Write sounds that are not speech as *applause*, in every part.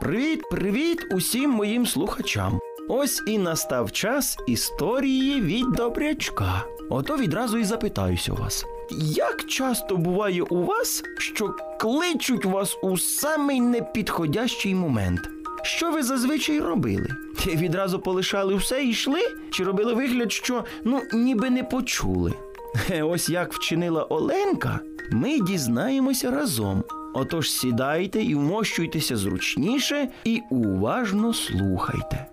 Привіт, привіт усім моїм слухачам. Ось і настав час історії від добрячка. Ото відразу і запитаюся вас. Як часто буває у вас, що кличуть вас у самий непідходящий момент? Що ви зазвичай робили? Відразу полишали все і йшли? Чи робили вигляд, що ну ніби не почули? Ось як вчинила Оленка, ми дізнаємося разом. Отож сідайте і вмощуйтеся зручніше і уважно слухайте.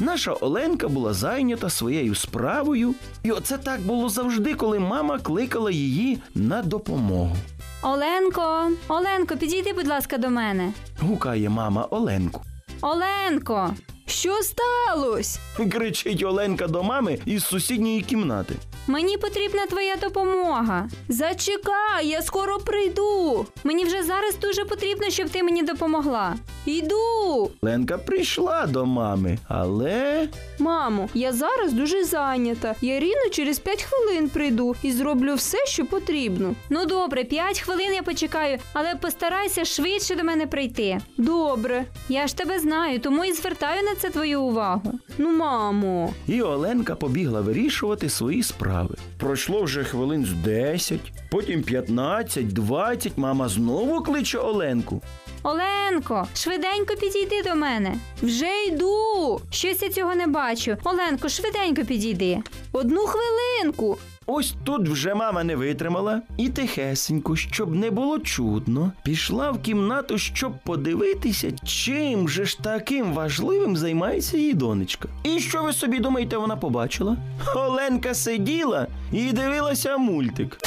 Наша Оленка була зайнята своєю справою, і оце так було завжди, коли мама кликала її на допомогу. Оленко, Оленко, підійди, будь ласка, до мене. Гукає мама Оленку. Оленко, що сталося? *laughs* Кричить Оленка до мами із сусідньої кімнати. Мені потрібна твоя допомога. Зачекай, я скоро прийду. Мені вже зараз дуже потрібно, щоб ти мені допомогла. Йду. Оленка прийшла до мами, але Мамо, я зараз дуже зайнята. Я рівно через 5 хвилин прийду і зроблю все, що потрібно. Ну добре, п'ять хвилин я почекаю, але постарайся швидше до мене прийти. Добре. Я ж тебе знаю, тому і звертаю на це твою увагу. Ну, мамо. і Оленка побігла вирішувати свої справи. Пройшло вже хвилин з 10, потім 15, 20, мама знову кличе Оленку. Оленко, швиденько підійди до мене. Вже йду. Щось я цього не бачу. Оленко, швиденько підійди. Одну хвилинку. Ось тут вже мама не витримала і тихесенько, щоб не було чудно, пішла в кімнату, щоб подивитися, чим же ж таким важливим займається її донечка. І що ви собі думаєте, вона побачила? Оленка сиділа і дивилася мультик.